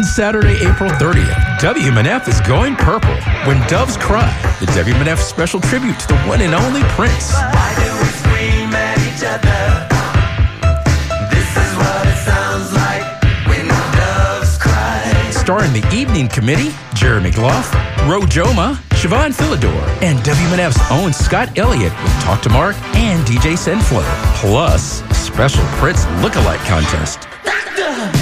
on Saturday, April 30th, WMNF is going purple when doves cry. The WMNF special tribute to the one and only Prince. Why do we scream at each other? This is what it sounds like when doves cry. Starring the evening committee, Jeremy Gloff, Ro Joma, Siobhan Philidor, and WMNF's own Scott Elliott with Talk to Mark and DJ Senflow. Plus, special Prince lookalike contest. The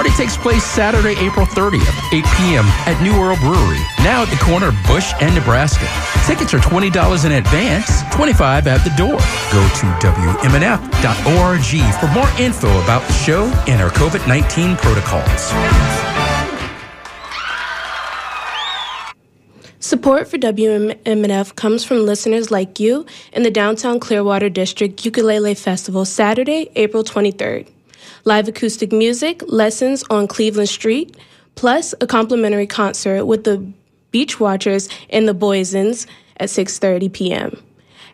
party takes place Saturday, April 30th, 8 p.m. at New World Brewery, now at the corner of Busch and Nebraska. Tickets are $20 in advance, 25 at the door. Go to WMNF.org for more info about the show and our COVID 19 protocols. Support for WMNF comes from listeners like you in the downtown Clearwater District Ukulele Festival Saturday, April 23rd. Live acoustic music, lessons on Cleveland Street, plus a complimentary concert with the Beach Watchers and the Boysons at 6:30 p.m.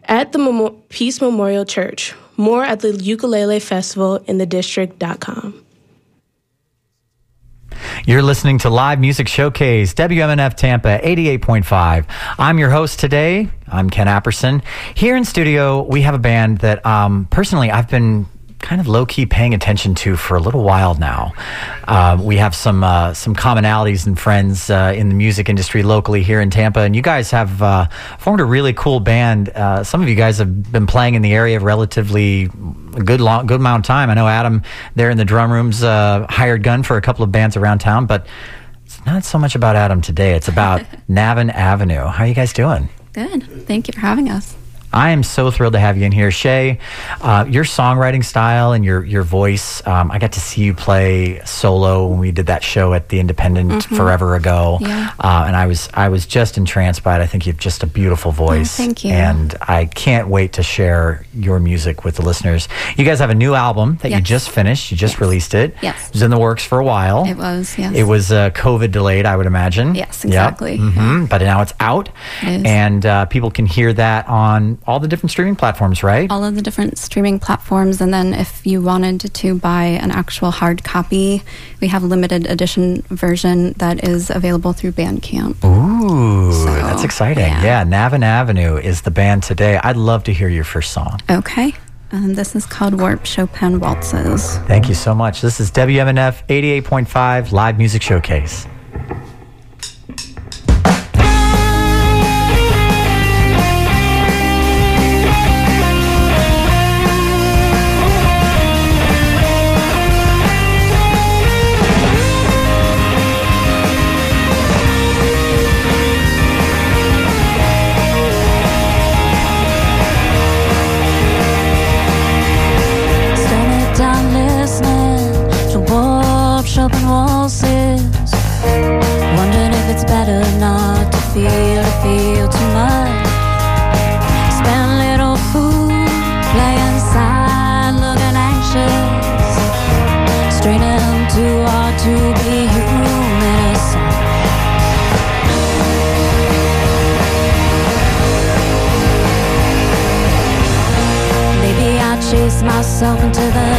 at the Memo- Peace Memorial Church. More at the Ukulele Festival in the district.com. You're listening to Live Music Showcase, WMNF Tampa 88.5. I'm your host today. I'm Ken Apperson. Here in studio, we have a band that um, personally I've been kind of low key paying attention to for a little while now. Uh, we have some uh, some commonalities and friends uh, in the music industry locally here in Tampa, and you guys have uh, formed a really cool band. Uh, some of you guys have been playing in the area relatively a good long good amount of time. I know Adam there in the drum rooms uh, hired gun for a couple of bands around town, but it's not so much about Adam today. It's about Navin Avenue. How are you guys doing? Good. Thank you for having us. I am so thrilled to have you in here, Shay. Uh, your songwriting style and your your voice. Um, I got to see you play solo when we did that show at the Independent forever ago, Yeah. uh, and I was I was just entranced by it. I think you have just a beautiful voice. thank you. And I can't wait to share your music with the listeners. You guys have a new album that you just finished. You just Yes. released it. Yes. It was in the works for a while. It was, yes. It was uh, COVID delayed, I would imagine. Yes, Yep. exactly. Mhm. But now it's out, It and uh, people can hear that on all the different streaming platforms, right? All of the different streaming platforms, and then if you wanted to buy an actual hard copy, we have a limited edition version that is available through Bandcamp. Ooh, So, that's exciting. Yeah. yeah. Navin Avenue is the band today. I'd love to hear your first song. Okay. And this is called Warp Chopin Waltzes. Thank you so much. This is WMNF 88.5 Live Music Showcase. Myself into the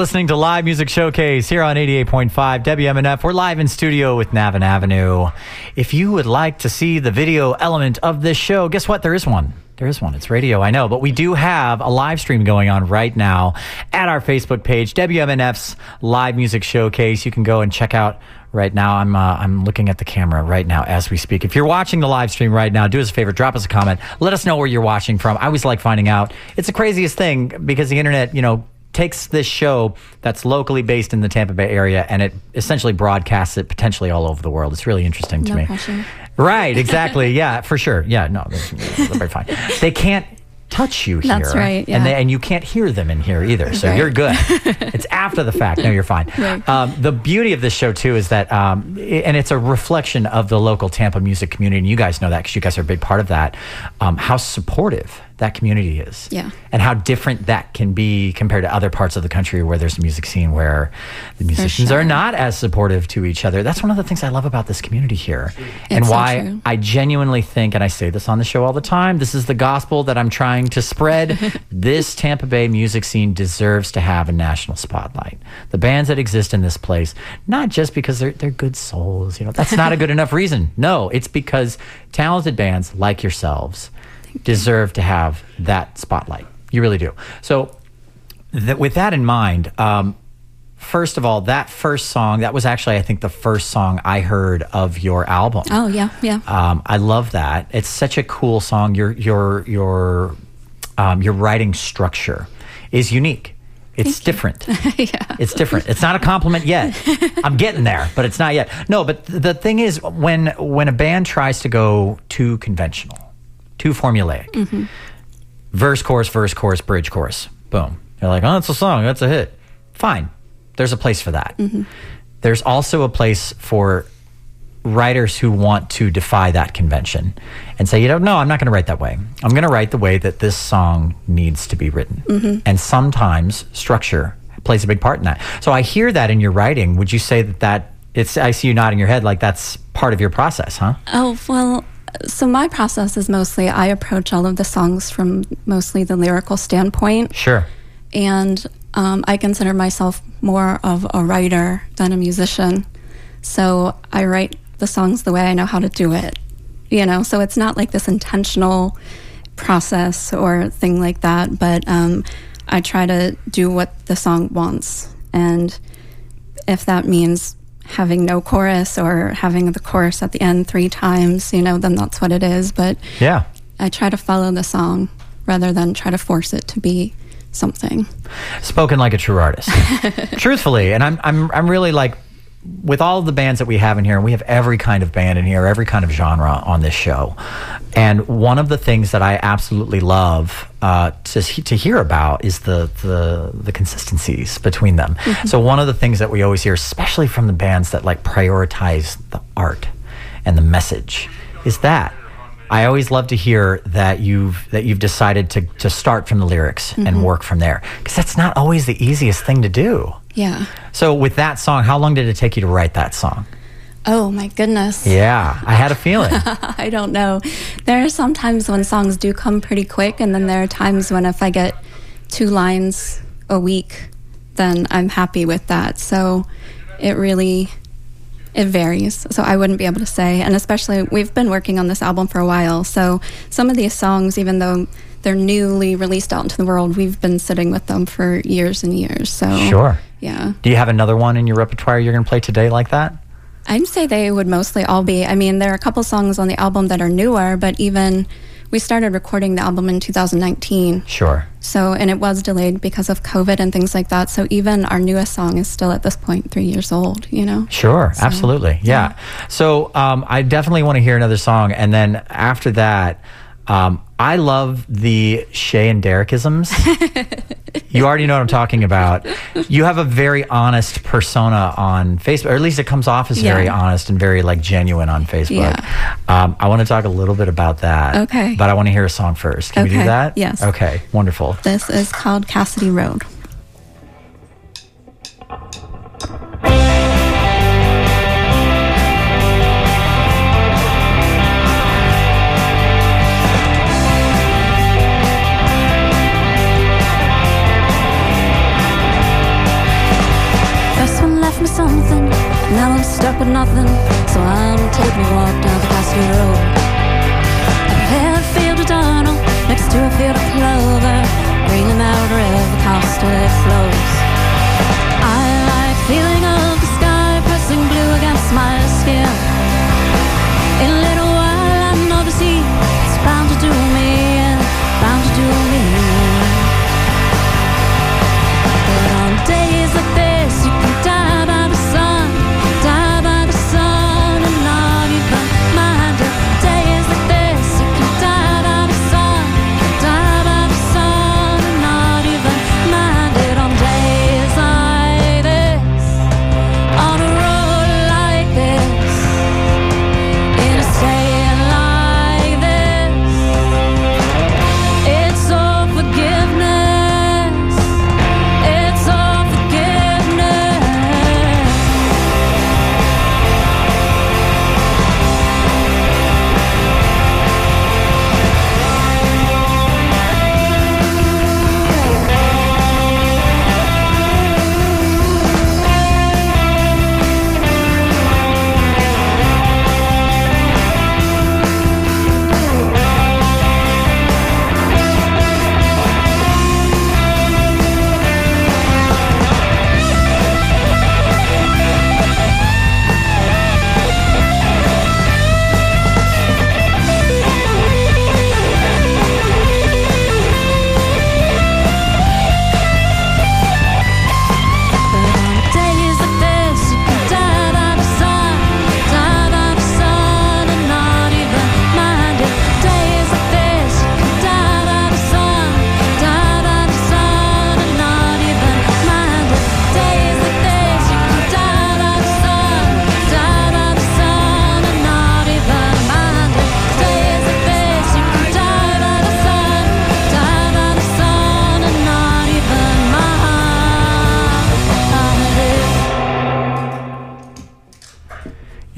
listening to Live Music Showcase here on 88.5 WMNF. We're live in studio with Navin Avenue. If you would like to see the video element of this show, guess what? There is one. There is one. It's radio, I know, but we do have a live stream going on right now at our Facebook page, WMNF's Live Music Showcase. You can go and check out right now. I'm uh, I'm looking at the camera right now as we speak. If you're watching the live stream right now, do us a favor, drop us a comment. Let us know where you're watching from. I always like finding out. It's the craziest thing because the internet, you know, takes this show that's locally based in the Tampa Bay area and it essentially broadcasts it potentially all over the world. It's really interesting to No me. pressure. Right, exactly. yeah, for sure. Yeah, no, very fine. They can't touch you here. That's right, yeah. And, they, and you can't hear them in here either. So Right. you're good. it's after the fact. No, you're fine. Right. Um, the beauty of this show, too, is that, um, i- and it's a reflection of the local Tampa music community. And you guys know that because you guys are a big part of that. Um, how supportive that community is. Yeah. And how different that can be compared to other parts of the country where there's a music scene where the musicians sure. are not as supportive to each other. That's one of the things I love about this community here. and It's so why true. I genuinely think, and I say this on the show all the time, this is the gospel that I'm trying to spread. this Tampa Bay music scene deserves to have a national spotlight. The bands that exist in this place, not just because they're they're good souls, you know, that's not a good enough reason. No, it's because talented bands like yourselves deserve to have that spotlight. You really do. So, th- with that in mind, um, first of all, that first song, that was actually, I think, the first song I heard of your album. Oh yeah, yeah. Um, I love that. It's such a cool song. Your your your um, your writing structure is unique. It's different. yeah. It's different. It's not a compliment yet. I'm getting there, but it's not yet. No, but th- the thing is, when when a band tries to go too conventional, too formulaic, mm-hmm. verse, chorus, verse, chorus, bridge, chorus, boom. You're like, oh, it's a song. That's a hit. Fine. There's a place for that. Mm-hmm. There's also a place for writers who want to defy that convention and say, you know, no, I'm not going to write that way. I'm going to write the way that this song needs to be written. Mm-hmm. And sometimes structure plays a big part in that. So I hear that in your writing. Would you say that that it's, I see you nodding your head like that's part of your process, huh? Oh, well, so my process is mostly I approach all of the songs from mostly the lyrical standpoint. Sure. And um, I consider myself more of a writer than a musician. So I write the songs the way I know how to do it. You know, so it's not like this intentional process or thing like that, but um, I try to do what the song wants. And if that means having no chorus or having the chorus at the end three times, you know, then that's what it is. But Yeah. I try to follow the song rather than try to force it to be something. spoken like a true artist truthfully and I'm, I'm i'm really like with all the bands that we have in here and we have every kind of band in here every kind of genre on this show and one of the things that i absolutely love uh, to, to hear about is the, the the consistencies between them. So one of the things that we always hear especially from the bands that like prioritize the art and the message is that I always love to hear that you've that you've decided to to start from the lyrics Mm-hmm. and work from there because that's not always the easiest thing to do. Yeah. So with that song, how long did it take you to write that song? Oh my goodness. Yeah, I had a feeling. I don't know. There are some times when songs do come pretty quick, and then there are times when if I get two lines a week, then I'm happy with that. So it really it varies. So I wouldn't be able to say. And especially we've been working on this album for a while. So some of these songs, even though they're newly released out into the world, we've been sitting with them for years and years. So Sure. Yeah. Do you have another one in your repertoire you're going to play today like that? I'd say they would mostly all be. I mean, there are a couple songs on the album that are newer, but even we started recording the album in 2019. Sure. So, and it was delayed because of COVID and things like that. So, even our newest song is still at this point three years old, you know? Sure, absolutely. Yeah. So um, I definitely want to hear another song. And then after that, um, I love the Shay and Derekisms. you already know what I'm talking about. You have a very honest persona on Facebook, or at least it comes off as very honest and very like genuine on Facebook. Um, I want to talk a little bit about that. Okay. But I want to hear a song first. Can we do that? yes. Okay, wonderful. This is called Cassidy Road. Field of clover. Green the mountain river, constant it flows.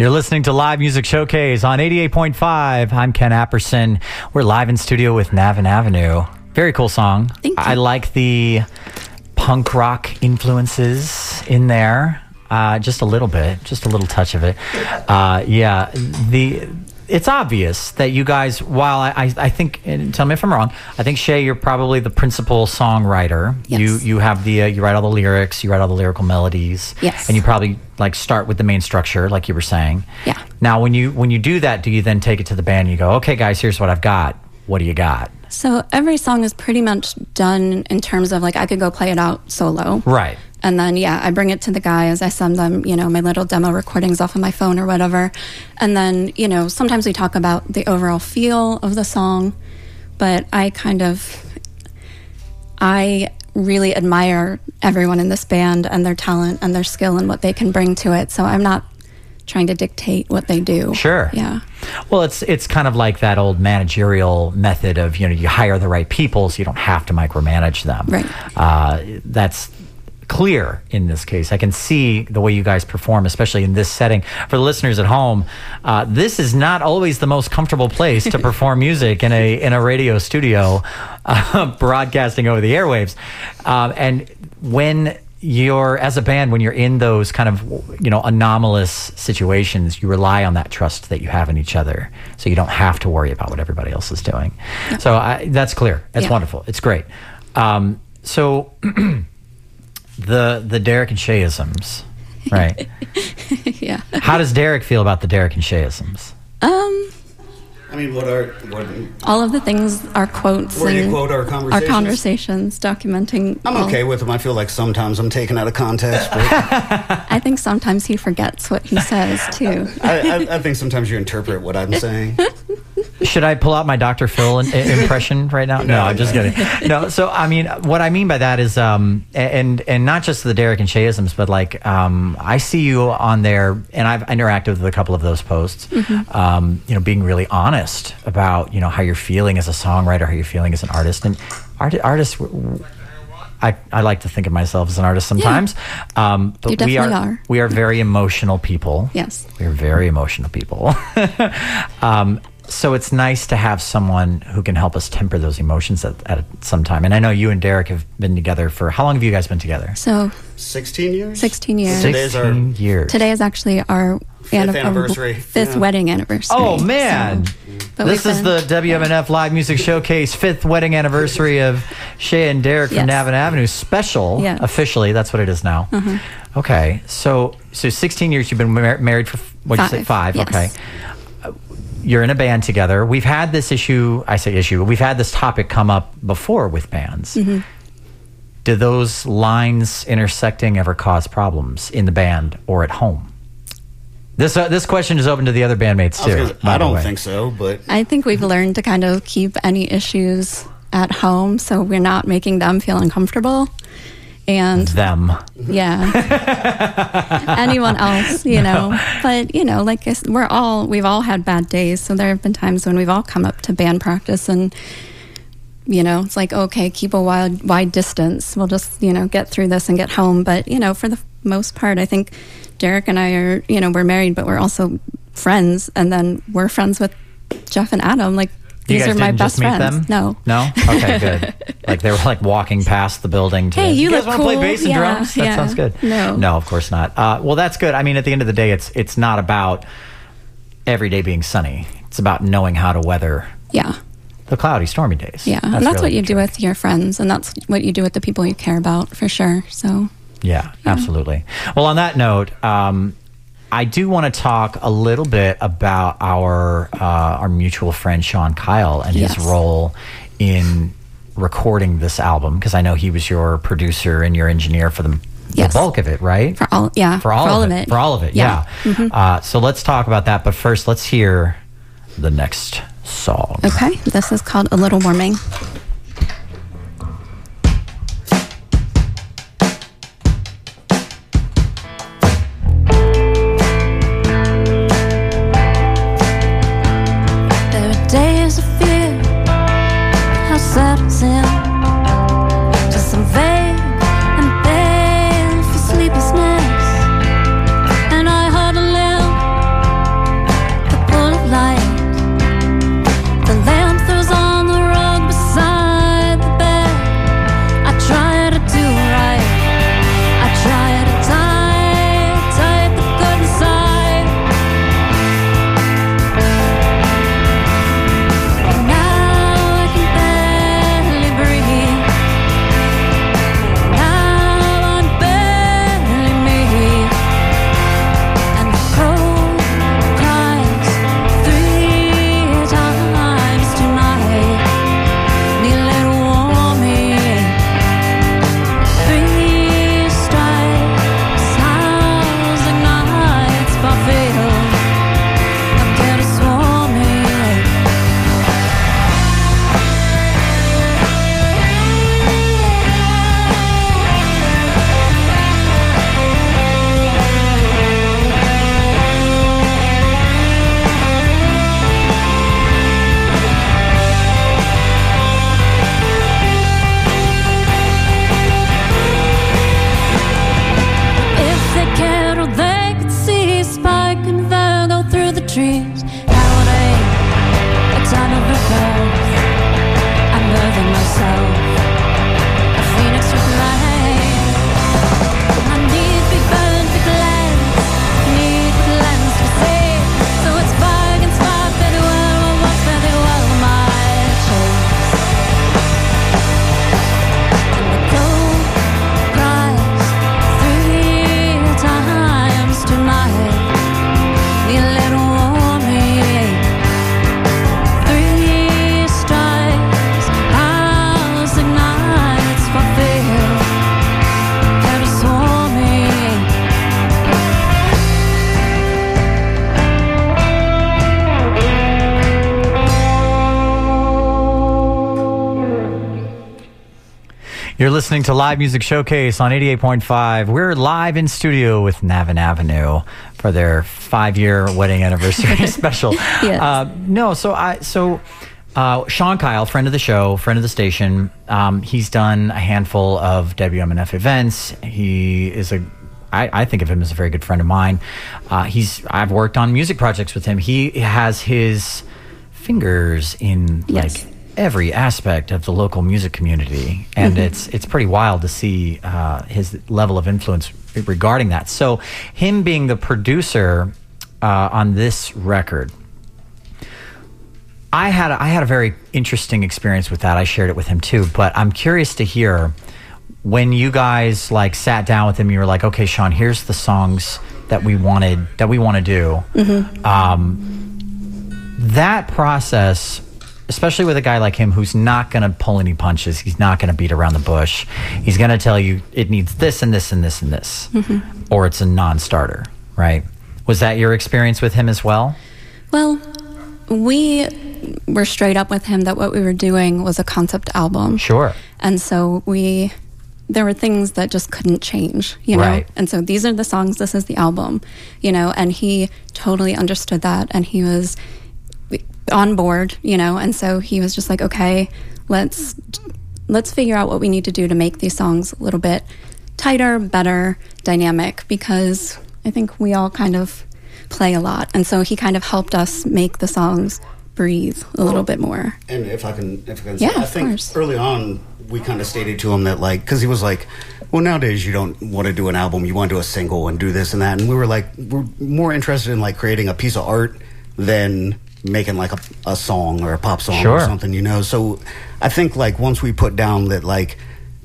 You're listening to Live Music Showcase on 88.5. I'm Ken Apperson. We're live in studio with Navin Avenue. Very cool song. Thank you. I like the punk rock influences in there. Uh, just a little bit, just a little touch of it. Uh, yeah, the it's obvious that you guys. While I, I, I think, and tell me if I'm wrong. I think Shay, you're probably the principal songwriter. Yes. You you have the uh, you write all the lyrics, you write all the lyrical melodies. Yes. and you probably like start with the main structure, like you were saying. Yeah. Now, when you when you do that, do you then take it to the band and you go, okay, guys, here's what I've got. What do you got? So every song is pretty much done in terms of like I could go play it out solo. Right. And then yeah, I bring it to the guys. I send them, you know, my little demo recordings off of my phone or whatever. And then, you know, sometimes we talk about the overall feel of the song, but I kind of I really admire everyone in this band and their talent and their skill and what they can bring to it. So I'm not trying to dictate what they do. Sure. Yeah. Well, it's it's kind of like that old managerial method of you know you hire the right people so you don't have to micromanage them. Right. Uh, that's clear in this case. I can see the way you guys perform, especially in this setting. For the listeners at home, uh, this is not always the most comfortable place to perform music in a in a radio studio, uh, broadcasting over the airwaves. Um, and when you're as a band when you're in those kind of you know anomalous situations you rely on that trust that you have in each other so you don't have to worry about what everybody else is doing so I, that's clear that's Yeah. wonderful it's great um, so the the Derek and Shayisms, right? yeah. How does Derek feel about the Derek and Shayisms? Um, I mean, what are what? all of the things are quotes Where you quote our conversations? Our conversations documenting. I'm all- okay with them. I feel like sometimes I'm taken out of context, but I think sometimes he forgets what he says too. I, I, I think sometimes you interpret what I'm saying. Should I pull out my Dr. Phil in, i- impression right now? No, I'm just kidding. No, so I mean, what I mean by that is, um, and and not just the Derek and Shayisms, but like, um, I see you on there, and I've interacted with a couple of those posts. Um, you know, being really honest about you know how you're feeling as a songwriter, how you're feeling as an artist, and art, artists. I, I like to think of myself as an artist sometimes, um, but You we are, are. we are very emotional people. Yes. We're very emotional people. um, so it's nice to have someone who can help us temper those emotions at, at some time. And I know you and Derek have been together for how long have you guys been together? So 16 years. 16 years. Today's our- 16 years. Today is actually our anni- anniversary. fifth Yeah. wedding anniversary. Oh man. So- this is been- the WMNF Live Music Showcase fifth wedding anniversary of Shay and Derek from Yes. Navin Avenue special. Yes. Uh-huh. Officially, that's what it is now. Okay, so so 16 years you've been mar- married for what you say Five, five? yes. Okay, you're in a band together. We've had this issue. I say issue. We've had this topic come up before with bands. Mm-hmm. Do those lines intersecting ever cause problems in the band or at home? This uh, this question is open to the other bandmates I, too. gonna- I don't way. think so, but I think we've learned to kind of keep any issues at home so we're not making them feel uncomfortable. And them. yeah, anyone else, you know. But, you know, like I we're all, we've all had bad days. So there have been times when we've all come up to band practice and, you know, it's like, okay, keep a wide, wide distance. We'll just, you know, get through this and get home. But, you know, for the most part, I think Derek and I are, you know, we're married, but we're also friends. And then we're friends with Jeff and Adam. Like, You these guys are my best just meet friends. them? No. No? Okay, good. like they were like walking past the building. To, Hey, you guys wanna play bass and Yeah, drums? That yeah. sounds good. No. No, of course not. Uh, well, that's good. I mean, at the end of the day, it's it's not about every day being sunny. It's about knowing how to weather Yeah. the cloudy, stormy days. Yeah. and that's really what you do with your friends. And that's what you do with the people you care about for sure. So, Yeah, absolutely. Well, on that note, um, I do want to talk a little bit about our uh, our mutual friend Sean Kyle and Yes. his role in recording this album because I know he was your producer and your engineer for the, the bulk of it, right? for all, yeah. for all, of, it. For all of it, yeah. Yeah. Uh, so let's talk about that. But first, let's hear the next song. Okay. This is called A Little Warming. Listening to Live Music Showcase on 88.5. We're live in studio with Navin Avenue for their five year wedding anniversary special. Yes. Uh, no, so I, so. Uh, Sean Kyle, friend of the show, friend of the station. Um, he's done a handful of WMNF events. He is a, I, I think of him as a very good friend of mine. Uh, he's, I've worked on music projects with him. He has his fingers in Yes. like every aspect of the local music community, and Mm-hmm. it's it's pretty wild to see uh, his level of influence regarding that. So, him being the producer uh, on this record, I had a, I had a very interesting experience with that. I shared it with him too, but I'm curious to hear when you guys like sat down with him. You were like, "Okay, Sean, here's the songs that we wanted that we want to do." Um, that process, especially with a guy like him who's not going to pull any punches, he's not going to beat around the bush. He's going to tell you it needs this and this and this and this, mm-hmm. or it's a non-starter, right? Was that your experience with him as well? Well, we were straight up with him that what we were doing was a concept album. Sure. And so we, there were things that just couldn't change, you know? Right. And so these are the songs, this is the album, you know? And he totally understood that. And he was on board, you know? And so he was just like, okay, let's, let's figure out what we need to do to make these songs a little bit tighter, better, dynamic, because I think we all kind of play a lot. And so he kind of helped us make the songs breathe a little bit more. And if I can, if I can, Yeah, say, I think course. early on we kind of stated to him that like, because he was like, well, nowadays you don't want to do an album, you want to do a single and do this and that, and we were like, we're more interested in like creating a piece of art than making like a, a song or a pop song Sure. or something, you know. So I think like once we put down that like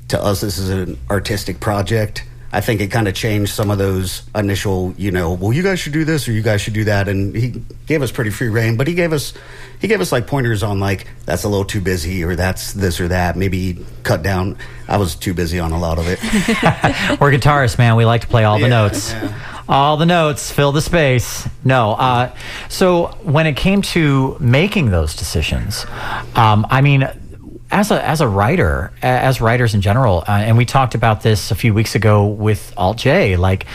to us this is an artistic project. I think it kind of changed some of those initial, you know, well, you guys should do this or you guys should do that, and he gave us pretty free rein. But he gave us, he gave us like pointers on like that's a little too busy or that's this or that. Maybe cut down. I was too busy on a lot of it. We're guitarists, man. We like to play all the Yeah, notes. yeah. All the notes, fill the space. No. Uh, so when it came to making those decisions, um, I mean, as a as a writer, as writers in general, uh, and we talked about this a few weeks ago with Alt J, like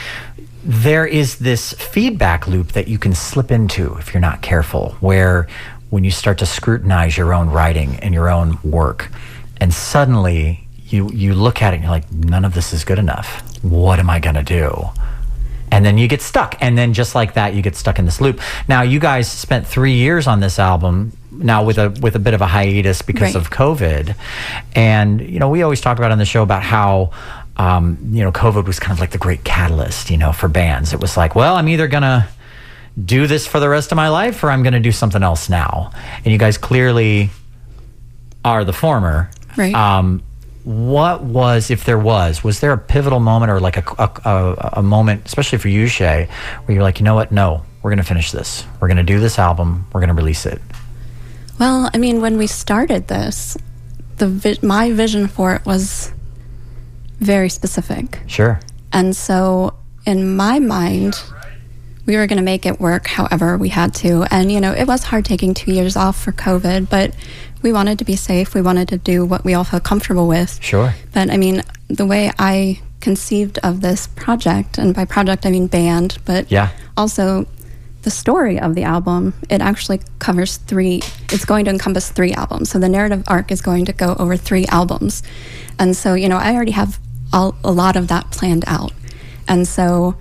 there is this feedback loop that you can slip into if you're not careful, where when you start to scrutinize your own writing and your own work, and suddenly you you look at it and you're like, none of this is good enough. What am I gonna do? and then you get stuck and then just like that you get stuck in this loop now you guys spent three years on this album now with a with a bit of a hiatus because Right. of covid and you know we always talk about on the show about how um, you know covid was kind of like the great catalyst you know for bands it was like well i'm either gonna do this for the rest of my life or i'm gonna do something else now and you guys clearly are the former Right. um, what was, if there was, was there a pivotal moment or like a, a, a, a moment, especially for you, Shay, where you're like, you know what? No, we're going to finish this. We're going to do this album. We're going to release it. Well, I mean, when we started this, the vi- my vision for it was very specific. Sure. And so, in my mind, we were going to make it work however we had to. And, you know, it was hard taking two years off for COVID, but we wanted to be safe. We wanted to do what we all felt comfortable with. Sure. But, I mean, the way I conceived of this project, and by project I mean band, but Yeah. also the story of the album, it actually covers three, it's going to encompass three albums. So the narrative arc is going to go over three albums. And so, you know, I already have all, a lot of that planned out. And so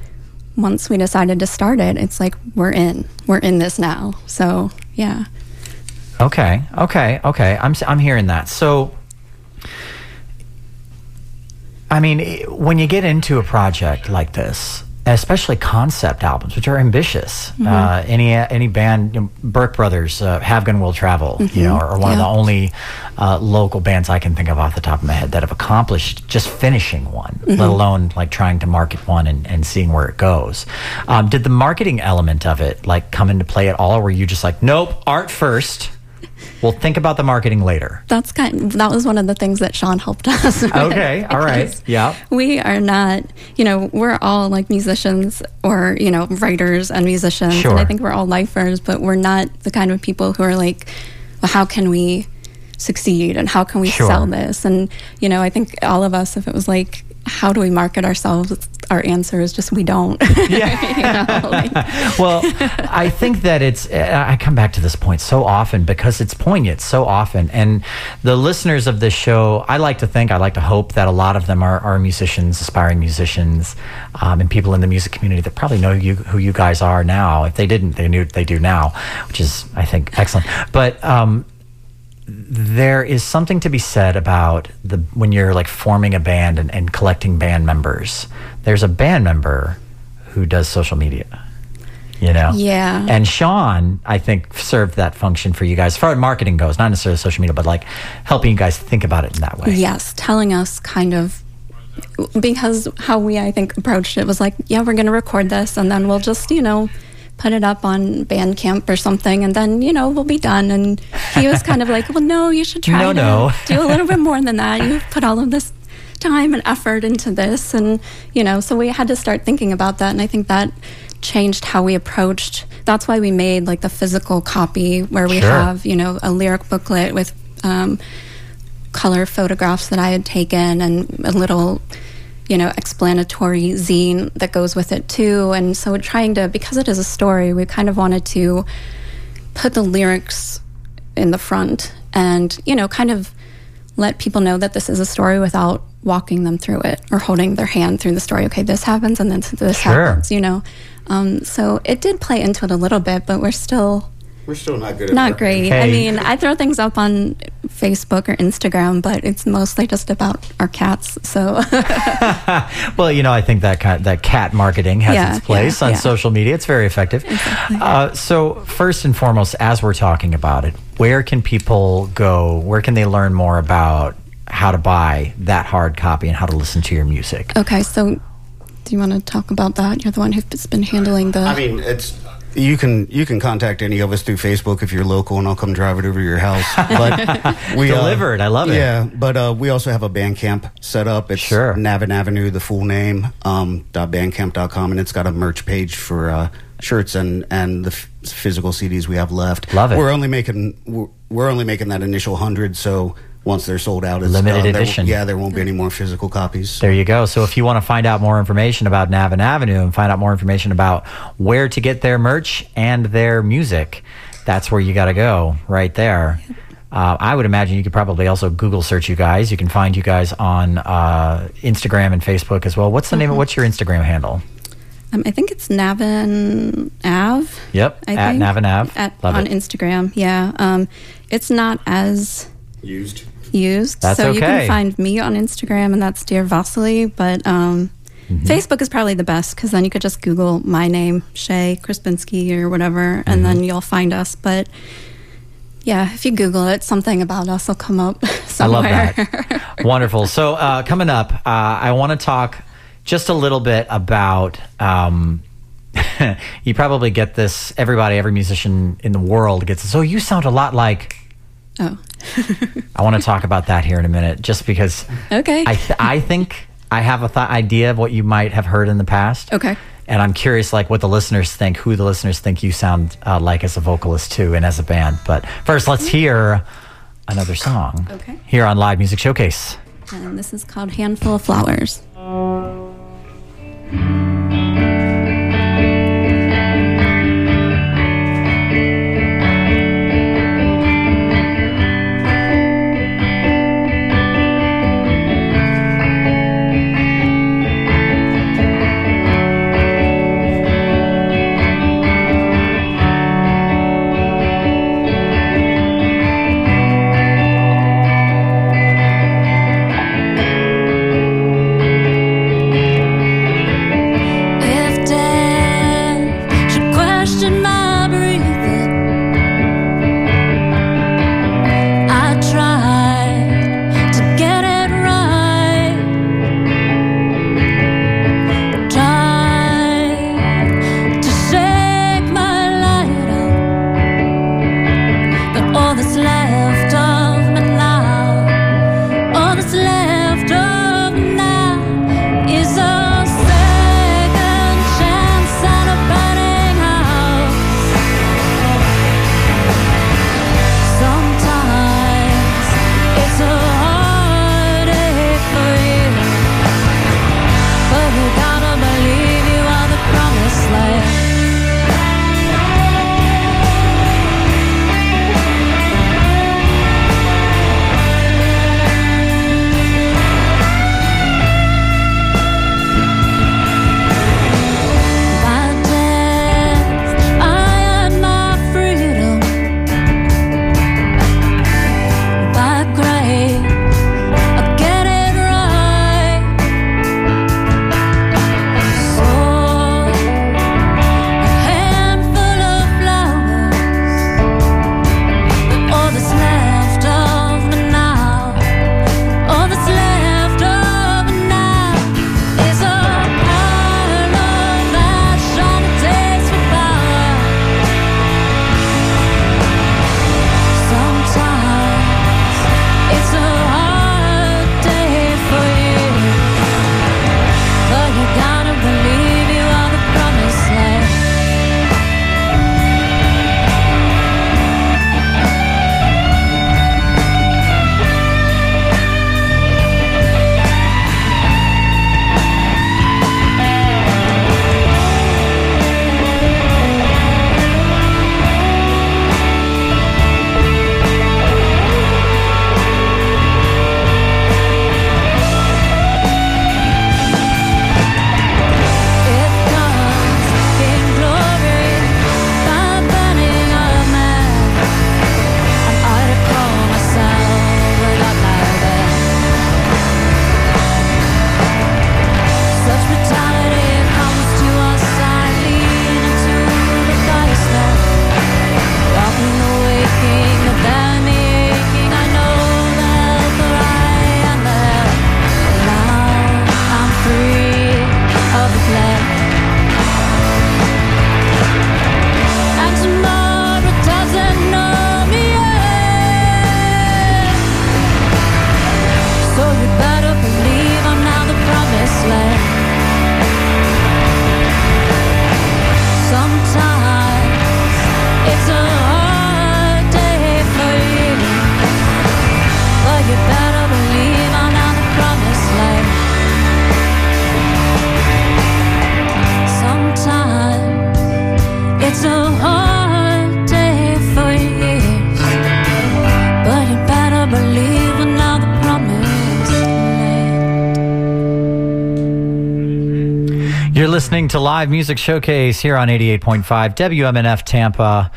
once we decided to start it, it's like, we're in, we're in this now. So, yeah. Okay. Okay. Okay. I'm I'm hearing that. So, I mean, when you get into a project like this, especially concept albums, which are ambitious, uh, any any band, you know, Burke Brothers, uh, Have Gun Will Travel, you know, are one of the only uh, local bands I can think of off the top of my head that have accomplished just finishing one, let alone like trying to market one and, and seeing where it goes. Um, did the marketing element of it like come into play at all? Or were you just like, nope, art first? We'll think about the marketing later. That's kind that was one of the things that Sean helped us. with, Okay, all right, yeah. We are not, you know, we're all like musicians or, you know, writers and musicians. Sure. And I think we're all lifers, but we're not the kind of people who are like, well, how can we succeed and how can we Sure. sell this and you know i think all of us if it was like how do we market ourselves our answer is just we don't Yeah. you know, like- well, I think that it's, I come back to this point so often because it's poignant so often. And the listeners of this show, I like to think, I like to hope that a lot of them are, are musicians, aspiring musicians, um, and people in the music community that probably know you, who you guys are now. If they didn't, they knew they do now, which is, I think, excellent. But, um, there is something to be said about the when you're like forming a band and, and collecting band members. There's a band member who does social media. You know? Yeah. And Sean, I think, served that function for you guys as far as marketing goes, not necessarily social media, but like helping you guys think about it in that way. Yes, telling us kind of because how we I think approached it was like, yeah, we're going to record this and then we'll just, you know, put it up on Bandcamp or something and then, you know, we'll be done and he was kind of like, "Well, no, you should try No, to no. do a little bit more than that. You've put all of this time and effort into this and, you know, so we had to start thinking about that and I think that changed how we approached. That's why we made like the physical copy where we Sure. have, you know, a lyric booklet with um color photographs that I had taken and a little, you know, explanatory zine that goes with it too. And so trying to, because it is a story, we kind of wanted to put the lyrics in the front and, you know, kind of let people know that this is a story without walking them through it or holding their hand through the story. Okay, this happens and then this Sure. happens, you know. Um, so it did play into it a little bit, but we're still We're still not good at not marketing. great. I mean, I throw things up on Facebook or Instagram, but it's mostly just about our cats. So Well, you know, I think that kind that cat marketing has Yeah, its place yeah, on yeah. social media. It's very effective. Uh, so, first and foremost, as we're talking about it, where can people go? Where can they learn more about how to buy that hard copy and how to listen to your music? okay, so do you want to talk about that? You're the one who's been handling the. I mean, it's you can you can contact any of us through Facebook if you're local, and I'll come drive it over to your house. But we uh, Delivered. I love it. Yeah, but uh, we also have a Bandcamp set up. It's Sure. Navin Avenue, the full name, um, dot .bandcamp.com, and it's got a merch page for uh, shirts and and the f- physical CDs we have left. Love it. We're only making we're, we're only making that initial hundred, so once they're sold out, it's Limited done. There edition. yeah, there won't be any more physical copies. There you go. So if you want to find out more information about Navin Avenue and find out more information about where to get their merch and their music, that's where you got to go right there. Uh, I would imagine you could probably also Google search you guys. You can find you guys on uh, Instagram and Facebook as well. What's the name of what's your Instagram handle? um, I think it's Navin Av. Yep, I at think, Navin Av. At, Love on it. Instagram, yeah. Um, it's not as Used. Used. That's so you can find me on Instagram, and that's Dear Vasily. But um, Mm-hmm. Facebook is probably the best because then you could just Google my name, Shay Krispinski, or whatever, and then you'll find us. But yeah, if you Google it, something about us will come up somewhere. I love that. Wonderful. So uh, coming up, uh, I want to talk just a little bit about. Um, you probably get this. Everybody, every musician in the world gets. So you sound a lot like. oh, I want to talk about that here in a minute, just because okay. I th- I think I have a th- idea of what you might have heard in the past. Okay. And I'm curious, like, what the listeners think, who the listeners think you sound uh, like as a vocalist too, and as a band. But first, let's hear another song. Okay. Here on Live Music Showcase. and this is called Handful of Flowers. Live Music Showcase here on 88.5 WMNF Tampa.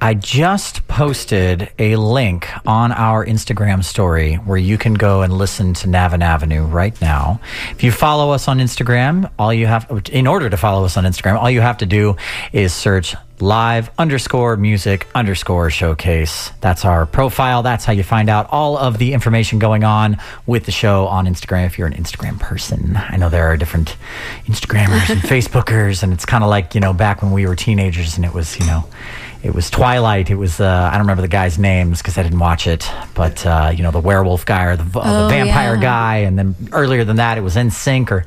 I just posted a link on our Instagram story where you can go and listen to Navin Avenue right now. If you follow us on Instagram, all you have, in order to follow us on Instagram, all you have to do is search live underscore music underscore showcase. That's our profile. That's how you find out all of the information going on with the show on Instagram if you're an Instagram person. I know there are different Instagrammers and Facebookers, and it's kind of like, you know, back when we were teenagers and it was, you know, it was Twilight. It was uh, I don't remember the guys' names because I didn't watch it, but uh, you know the werewolf guy or the, uh, Oh, the vampire yeah. guy, and then earlier than that it was NSYNC or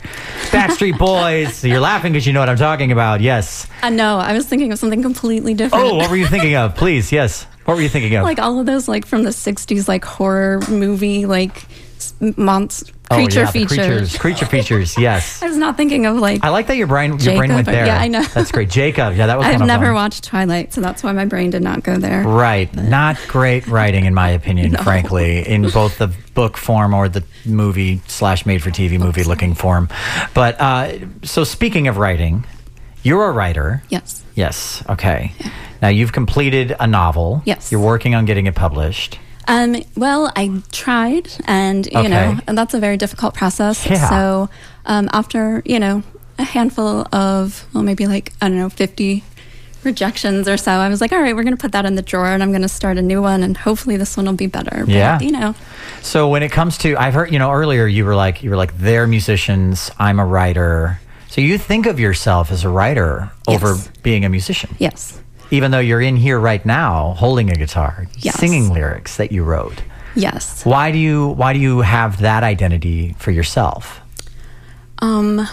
Backstreet Boys. So you're laughing because you know what I'm talking about. Yes. I know. I was thinking of something completely different. Oh, what were you thinking of? Please, yes. What were you thinking of? like all of those, like from the '60s, like horror movie, like s- monster oh, creature yeah, features. creatures, creature features. Yes. I was not thinking of like. I like that your brain your brain went there. yeah, I know. That's great. Jacob. Yeah, that was. I've never watched Twilight, so that's why my brain did not go there. Right. Not great writing, in my opinion, No. frankly, in both the book form or the movie slash made for TV movie looking form. But uh, so speaking of writing, you're a writer. Yes. Yes. Okay. Now you've completed a novel. Yes. You're working on getting it published. Um, well, I tried, and you Okay. know, and that's a very difficult process. Yeah. So, um, after you know a handful of, well, maybe like I don't know, fifty rejections or so, I was like, all right, we're going to put that in the drawer, and I'm going to start a new one, and hopefully this one will be better. But, Yeah. you know, So when it comes to, I've heard, you know, earlier you were like, you were like, they're musicians. I'm a writer. So you think of yourself as a writer over Yes. being a musician. yes, even though you're in here right now holding a guitar Yes. singing lyrics that you wrote yes. why do you why do you have that identity for yourself Um,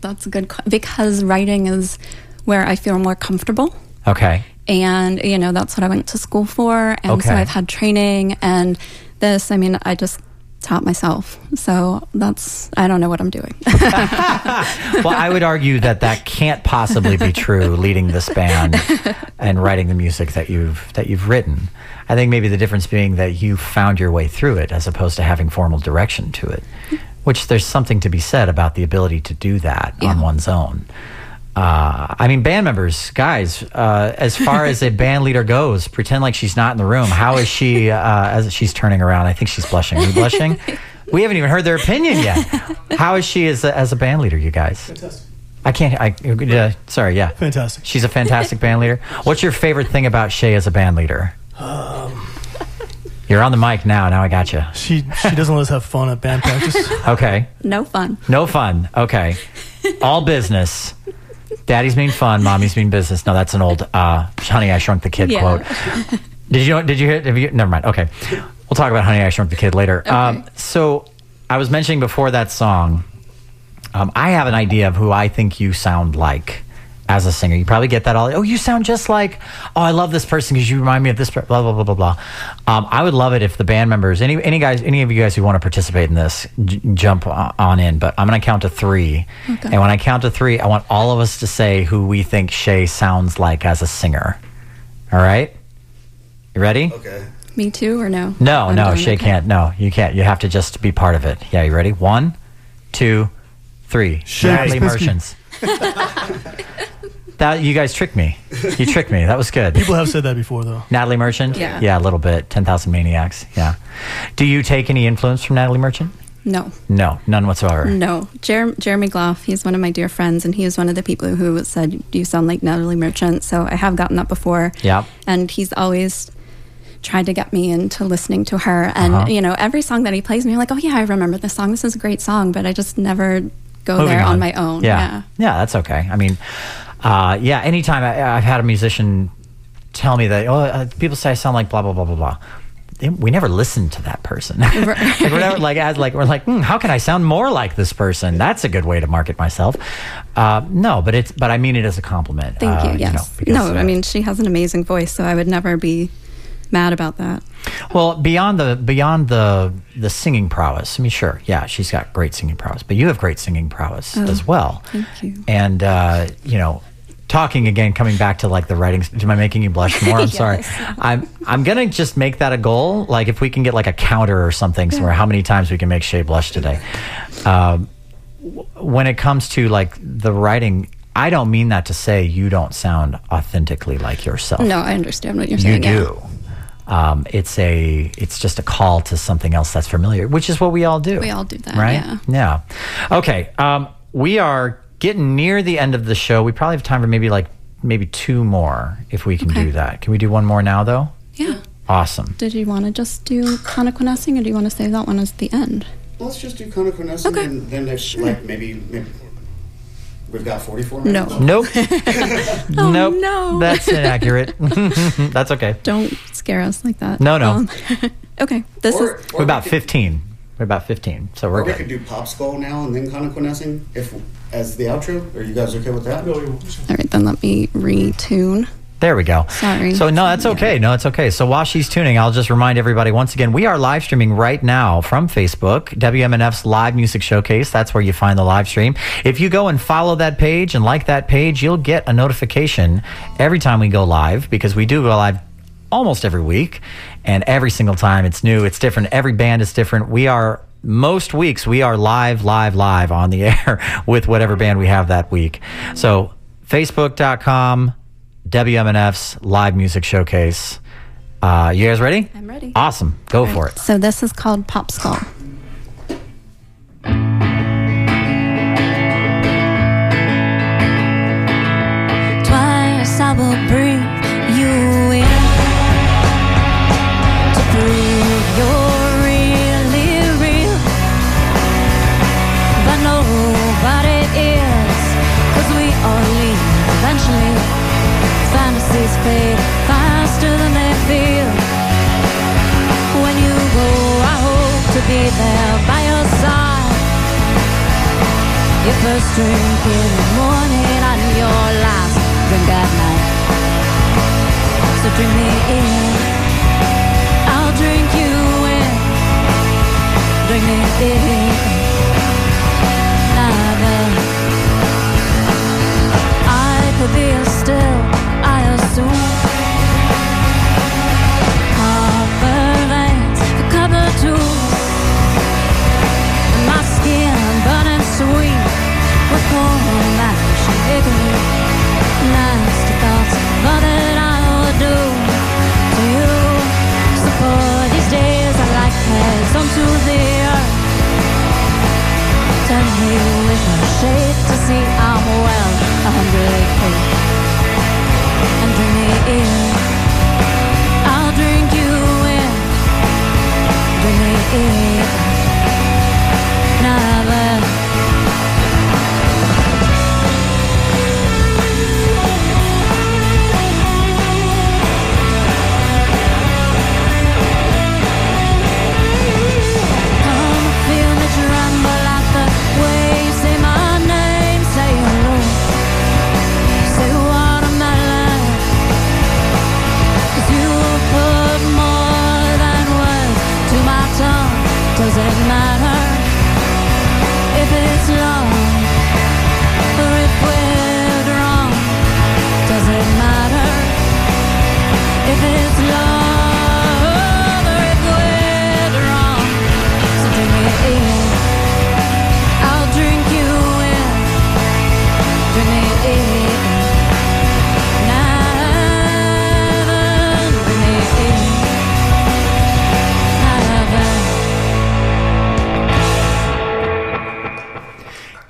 that's a good because writing is where I feel more comfortable. okay and you know that's what I went to school for, and Okay. so I've had training and this. I mean, I just taught myself, so that's I don't know what I'm doing. well i would argue that that can't possibly be true leading this band and writing the music that you've that you've written. I think maybe the difference being that you found your way through it as opposed to having formal direction to it which there's something to be said about the ability to do that on one's own uh, I mean, band members, guys. Uh, as far as a band leader goes, pretend like she's not in the room. How is she? Uh, as she's turning around, I think she's blushing. Are you blushing? We haven't even heard their opinion yet. How is she as a, as a band leader, you guys? Fantastic. I can't. I uh, sorry. Yeah, Fantastic. She's a fantastic band leader. What's your favorite thing about Shay as a band leader? You're on the mic now. Now I got you. She she doesn't let us have fun at band practice. Okay. no fun. No fun. Okay. All business. Daddy's mean fun. Mommy's mean business. No, that's an old uh, Honey I Shrunk the Kid Yeah. quote. Did you did you hear? Have you, never mind. Okay, we'll talk about Honey I Shrunk the Kid later. Um, so I was mentioning before that song. Um, I have an idea of who I think you sound like as a singer. You probably get that all. Oh, you sound just like. Oh, I love this person because you remind me of this. per- Blah blah blah blah blah. Um, I would love it if the band members, any any guys, any of you guys who want to participate in this, j- jump on in. But I'm going to count to three, Okay. and when I count to three, I want all of us to say who we think Shay sounds like as a singer. All right. You ready? Okay. Me too, or no? No, I'm no, Shay okay. can't. No, you can't. You have to just be part of it. Yeah, you ready? One, two, three. Shay Natalie Merchants. that you guys tricked me. You tricked me. That was good. People have said that before, though. Natalie Merchant. Yeah. Yeah, a little bit. Ten thousand maniacs. Yeah. Do you take any influence from Natalie Merchant? No, No, none whatsoever. no. Jer- Jeremy Gloff, he's one of my dear friends, and he is one of the people who said, "You sound like Natalie Merchant." So I have gotten that before. Yep. and he's always tried to get me into listening to her and Uh-huh. you know every song that he plays me i'm like oh yeah i remember this song this is a great song but i just never go Moving there on. my own Yeah. yeah, that's okay. I mean, uh, yeah. Anytime I, I've had a musician tell me that, oh, uh, people say I sound like blah blah blah blah blah. They- We never listened to that person. like we're never like as like we're like, hmm, how can I sound more like this person? That's a good way to market myself. Uh, no, but it's but I mean it as a compliment. thank uh, you yes know, because, no uh, i mean she has an amazing voice so i would never be mad about that Well, beyond the beyond the the singing prowess, I mean, sure, yeah, she's got great singing prowess, but you have great singing prowess as well. Oh, thank you. And uh, you know, talking again, coming back to like the writing. Am I making you blush more? I'm sorry. I'm I'm gonna just make that a goal. Like if we can get like a counter or something somewhere, how many times we can make Shay blush today. Um, when it comes to like the writing, I don't mean that to say you don't sound authentically like yourself. No, I understand what you're you saying. yeah. Do. Um, it's a it's just a call to something else that's familiar, which is what we all do. We all do that, right? yeah. Yeah. Okay. Um, we are getting near the end of the show. We probably have time for maybe like maybe two more if we can Okay. do that. Can we do one more now though? Yeah. Awesome. Did you want to just do connoquenessing or do you want to save that one as the end? Let's just do Connoquenessing Okay. and then next, like maybe, maybe we've got 44 No. minutes. Nope. Oh, nope. no. That's inaccurate. that's okay. Don't scare us like that. No, no. Um, okay. This Or- is or We're about we could- 15. We're about 15. So we're Or we good. could do Pop Skull now and then Connoquenessing if as the outro. Are you guys okay with that? all right. Then let me retune. There we go. Sorry. So no, that's okay. No, it's okay. So while she's tuning, I'll just remind everybody once again, we are live streaming right now from Facebook, WMNF's live music showcase. That's where you find the live stream. If you go and follow that page and like that page, you'll get a notification every time we go live because we do go live almost every week and every single time it's new, it's different. Every band is different. We are most weeks we are live live live on the air with whatever band we have that week. So facebook.com WMNF's live music showcase. Uh, you guys ready? I'm ready. Awesome. Go for it. So this is called Pop Skull. First drink in the morning and your last drink at night. So drink me in, I'll drink you in. Drink me in,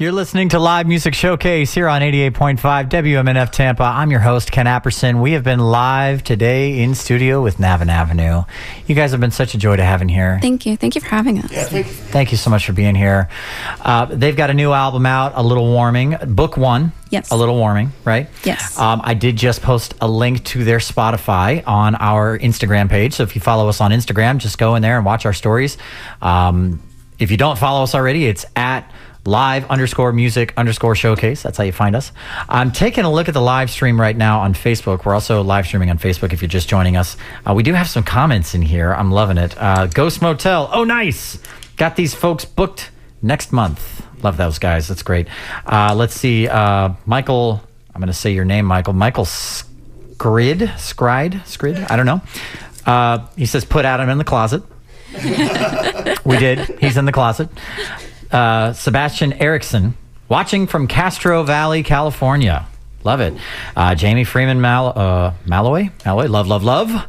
You're listening to Live Music Showcase here on 88.5 WMNF Tampa. I'm your host, Ken Apperson. We have been live today in studio with Navin Avenue. You guys have been such a joy to have in here. Thank you. Thank you for having us. Yeah, thank you. Thank you so much for being here. Uh, they've got a new album out, A Little Warming, book one. Yes. A Little Warming, right? Yes. Um, I did just post a link to their Spotify on our Instagram page. So if you follow us on Instagram, just go in there and watch our stories. Um, if you don't follow us already, it's at live underscore music underscore showcase. That's how you find us. I'm taking a look at the live stream right now on Facebook. We're also live streaming on Facebook if you're just joining us. Uh, we do have some comments in here. I'm loving it. Uh, Ghost Motel. Oh, nice. Got these folks booked next month. Love those guys. That's great. Uh, let's see. Uh, Michael, I'm going to say your name, Michael. Michael Scrid, Scride, Scrid. I don't know. Uh, he says, put Adam in the closet. we did. He's in the closet. Uh, Sebastian Erickson, watching from Castro Valley, California. Love it. Uh, Jamie Freeman Mal- uh, Malloy, Malloy, love, love, love.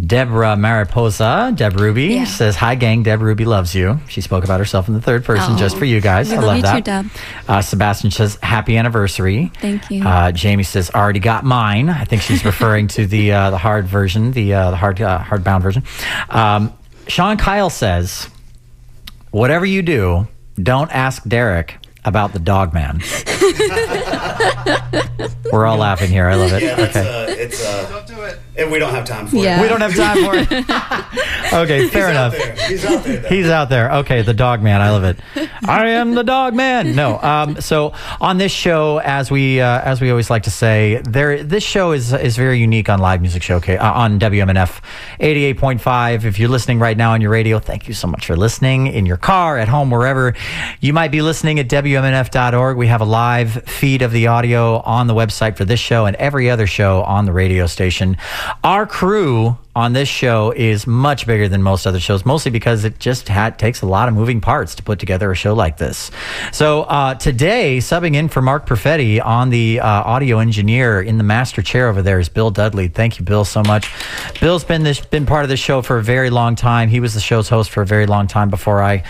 Deborah Mariposa, Deb Ruby Yeah. says, Hi, gang. Deb Ruby loves you. She spoke about herself in the third person Oh, just for you guys. I love love you that. too, Deb. Uh, Sebastian says, Happy anniversary. Thank you. Uh, Jamie says, Already got mine. I think she's referring to the uh, the hard version, the, uh, the hard uh, hardbound version. Um, Sean Kyle says, Whatever you do, don't ask Derek about the dog man. We're all laughing here. I love it. Yeah, it's, okay. uh, it's uh, don't do it. And we don't have time for Yeah. it. We don't have time for it. okay, fair He's enough. out there. He's out there. Though. He's out there. Okay, the dog man. I love it. I am the dog man. No. Um, so on this show, as we uh, as we always like to say, there this show is is very unique on live music showcase uh, on WMNF eighty eight point five. If you're listening right now on your radio, thank you so much for listening in your car, at home, wherever you might be listening at WMNF.org. We have a live feed of the audio on the website for this show and every other show on the radio station. Our crew on this show is much bigger than most other shows, mostly because it just had, takes a lot of moving parts to put together a show like this. So uh, today, subbing in for Mark Perfetti on the uh, audio engineer in the master chair over there is Bill Dudley. Thank you, Bill, so much. Bill's been this been part of the show for a very long time. He was the show's host for a very long time before I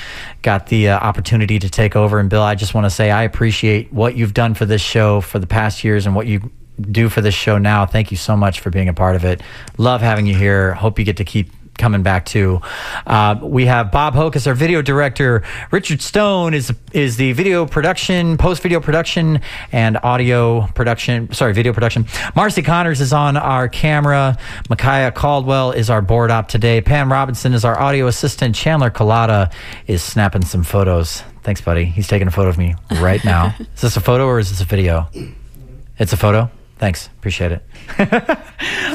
got the uh, opportunity to take over. And Bill, I just want to say I appreciate what you've done for this show for the past years and what you do for this show now. Thank you so much for being a part of it. Love having you here. Hope you get to keep coming back too. Uh, we have Bob Hoke as our video director. Richard Stone is is the video production, post video production, and audio production. Sorry, video production. Marcy Connors is on our camera. Micaiah Caldwell is our board op today. Pam Robinson is our audio assistant. Chandler Collada is snapping some photos. Thanks, buddy. He's taking a photo of me right now. is this a photo or is this a video? It's a photo. Thanks. Appreciate it.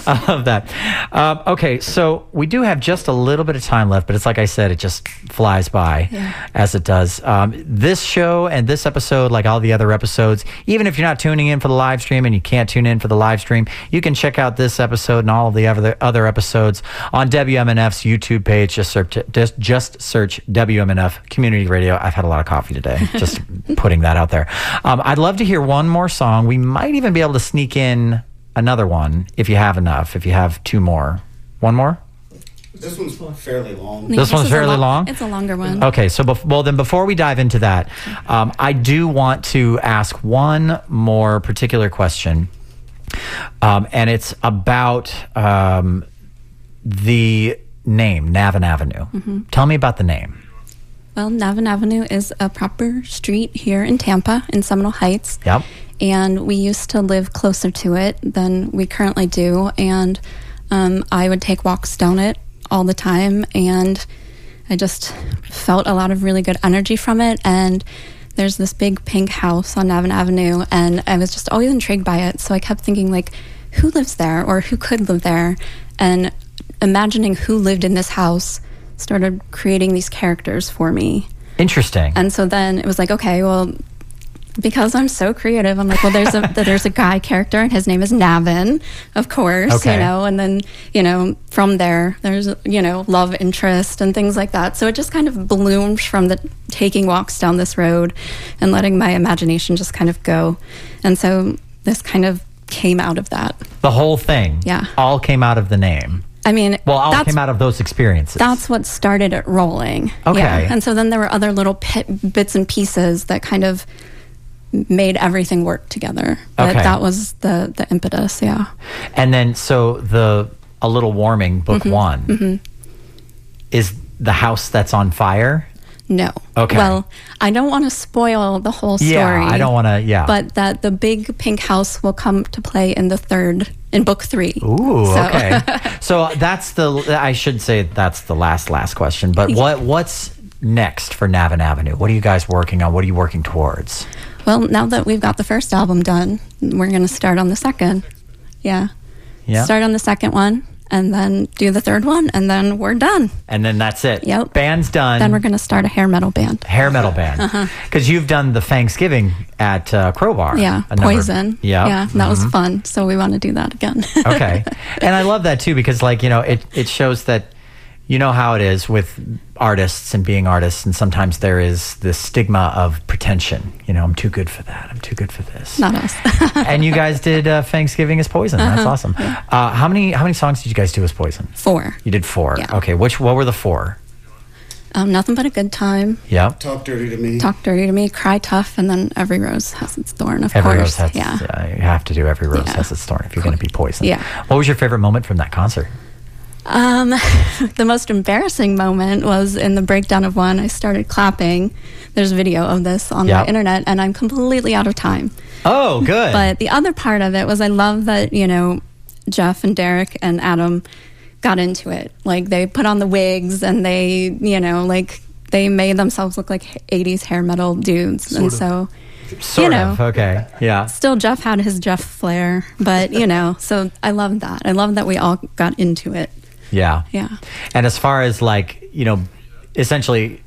I love that. Um, okay, so we do have just a little bit of time left, but it's like I said, it just flies by as it does. Um, this show and this episode, like all the other episodes, even if you're not tuning in for the live stream and you can't tune in for the live stream, you can check out this episode and all of the other other episodes on WMNF's YouTube page. Just search, just, just search WMNF Community Radio. I've had a lot of coffee today. Just putting that out there. Um, I'd love to hear one more song. We might even be able to sneak in another one if you have enough. If you have two more, one more. This one's fairly long. This one's fairly lo- long? It's a longer one. Okay, so bef- well then before we dive into that, um, I do want to ask one more particular question, um, and it's about um, the name Navin Avenue. Mm-hmm. Tell me about the name. Well, Navin Avenue is a proper street here in Tampa, in Seminole Heights. Yep. And we used to live closer to it than we currently do. And um, I would take walks down it all the time. And I just felt a lot of really good energy from it. And there's this big pink house on Navin Avenue. And I was just always intrigued by it. So I kept thinking, like, who lives there or who could live there? And imagining who lived in this house started creating these characters for me. Interesting. And so then it was like, okay, well, because I'm so creative, I'm like, well, there's a there's a guy character, and his name is Navin, of course, Okay. you know. And then you know, from there, there's you know, love interest and things like that. So it just kind of bloomed from the taking walks down this road and letting my imagination just kind of go. And so this kind of came out of that. the whole thing. Yeah. All came out of the name. I mean, Well, all came out of those experiences. that's what started it rolling. Okay. Yeah. And so then there were other little pit, bits and pieces that kind of made everything work together. Okay. that was the the impetus, yeah. And then, so the A Little Warming, book Mm-hmm. one, is the house that's on fire. No. Okay. Well, I don't want to spoil the whole story. Yeah, I don't want to. Yeah. But that the big pink house will come to play in the third, in book three. Ooh, So- okay. so that's the. I should say that's the last last question. But what what's next for Navin Avenue? What are you guys working on? What are you working towards? Well, now that we've got the first album done, we're going to start on the second. Yeah. Yeah. Start on the second one and then do the third one and then we're done. And then that's it. Yep. Band's done. Then we're going to start a hair metal band. hair metal band because you've done the Thanksgiving at uh, Crowbar. Uh-huh. Yeah, Poison. Yeah. Yeah, that was Mhm. fun. So we want to do that again. okay. And I love that too because like, you know, it it shows that you know how it is with artists and being artists, and sometimes there is this stigma of pretension. You know, I'm too good for that. I'm too good for this. Not us. and you guys did uh, Thanksgiving is Poison. That's awesome. Uh, how many how many songs did you guys do as Poison? Four. You did four. Yeah. Okay. Which what were the four? Um, nothing but a good time. Yeah. Talk dirty to me. Talk dirty to me. Cry tough, and then every rose has its thorn. Of course. Every course. rose has yeah. uh, you have to do every rose Yeah. has its thorn if you're going to be poison. Yeah. What was your favorite moment from that concert? Um, the most embarrassing moment was in the breakdown of one. I started clapping. There's video of this on Yeah. the internet, and I'm completely out of time. Oh, good. But the other part of it was I love that, you know, Jeff and Derek and Adam got into it. Like they put on the wigs and they, you know, like they made themselves look like 80s hair metal dudes. and of. so sort you know. of. Okay. Yeah. still Jeff had his Jeff flair, but you know, so I love that. I love that we all got into it. Yeah. Yeah. And as far as like, you know, essentially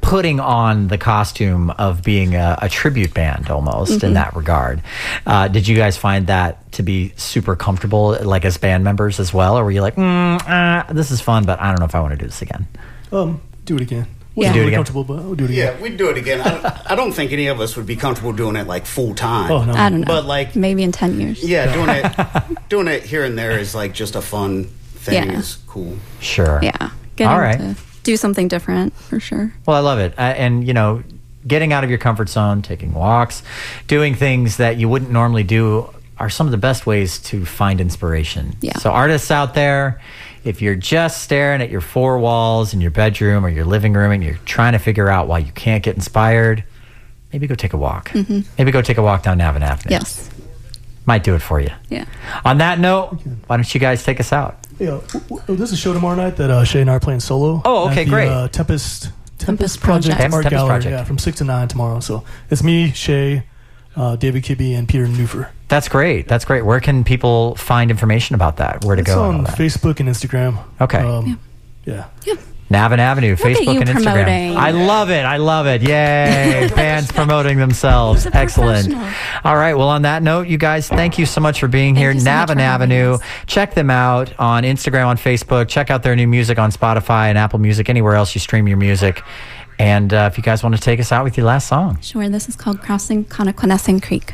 putting on the costume of being a, a tribute band almost Mm-hmm. in that regard, uh, did you guys find that to be super comfortable, like as band members as well? Or were you like, mm, uh, this is fun, but I don't know if I want to do this again? Um, do it again. Yeah. Wasn't Do it really again? comfortable, but we'll do it again. Yeah, we'd do it again. I, I don't think any of us would be comfortable doing it like full time. Oh no. I don't know. But, like- maybe in 10 years. Yeah, doing it doing it here and there is like just a fun thing. Yeah. Is cool. Sure. Yeah. Getting All right. to do something different for sure. Well, I love it. Uh, and, you know, getting out of your comfort zone, taking walks, doing things that you wouldn't normally do are some of the best ways to find inspiration. Yeah. So, artists out there, if you're just staring at your four walls in your bedroom or your living room and you're trying to figure out why you can't get inspired, maybe go take a walk. Maybe go take a walk down Navin Avenue. Mm-hmm. Yes. Might do it for you. Yeah. On that note, why don't you guys take us out? Yeah, w- w- there's a show tomorrow night that uh, Shay and I are playing solo. Oh, okay, at the, great. Uh, Tempest Tempest, Tempest Project Project. Art Tempest Gallery. Project. Yeah, from six to nine tomorrow. So it's me, Shay, uh, David Kibbe, and Peter Newfer. That's great. That's great. Where can people find information about that? Where to It's go? and on all that? Facebook and Instagram. Okay. Um, yeah. Navin Avenue, at Facebook and Instagram. promoting. I love it. I love it. Yay. Bands promoting themselves. Excellent. All right. Well, on that note, you guys, thank you so much for being here. you so Navin Avenue. Check them out on Instagram, on Facebook. Check out their new music on Spotify and Apple Music, anywhere else you stream your music. And uh, if you guys want to take us out with your last song. Sure. This is called Crossing Connoquenessing Creek.